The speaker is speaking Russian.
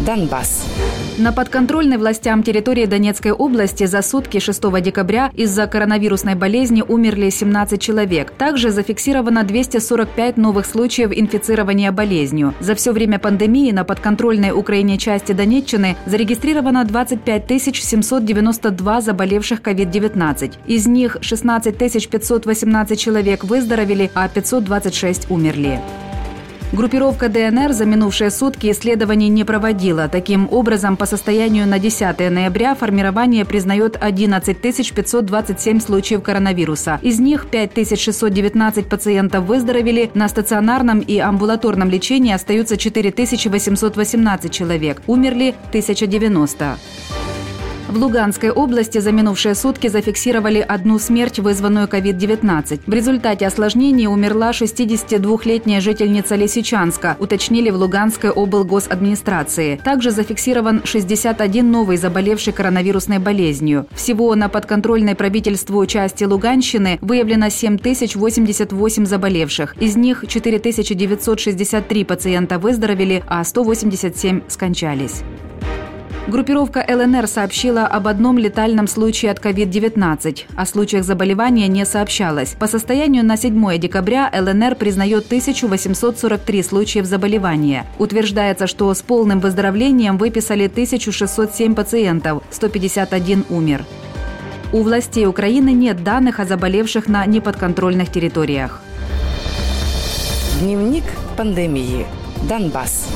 Донбасс. На подконтрольной властям территории Донецкой области за сутки 6 декабря из-за коронавирусной болезни умерли 17 человек. Также зафиксировано 245 новых случаев инфицирования болезнью. За все время пандемии на подконтрольной Украине части Донеччины зарегистрировано 25 792 заболевших COVID-19. Из них 16 518 человек выздоровели, а 526 умерли. Группировка ДНР за минувшие сутки исследований не проводила. Таким образом, по состоянию на 10 ноября формирование признает 11 527 случаев коронавируса. Из них 5619 пациентов выздоровели, на стационарном и амбулаторном лечении остаются 4818 человек. Умерли 1090. В Луганской области за минувшие сутки зафиксировали одну смерть, вызванную COVID-19. В результате осложнений умерла 62-летняя жительница Лисичанска, уточнили в Луганской облгосадминистрации. Также зафиксирован 61 новый заболевший коронавирусной болезнью. Всего на подконтрольной правительству части Луганщины выявлено 7088 заболевших. Из них 4963 пациента выздоровели, а 187 скончались. Группировка ЛНР сообщила об одном летальном случае от COVID-19. О случаях заболевания не сообщалось. По состоянию на 7 декабря ЛНР признает 1843 случаев заболевания. Утверждается, что с полным выздоровлением выписали 1607 пациентов, 151 умер. У властей Украины нет данных о заболевших на неподконтрольных территориях. Дневник пандемии. Донбасс.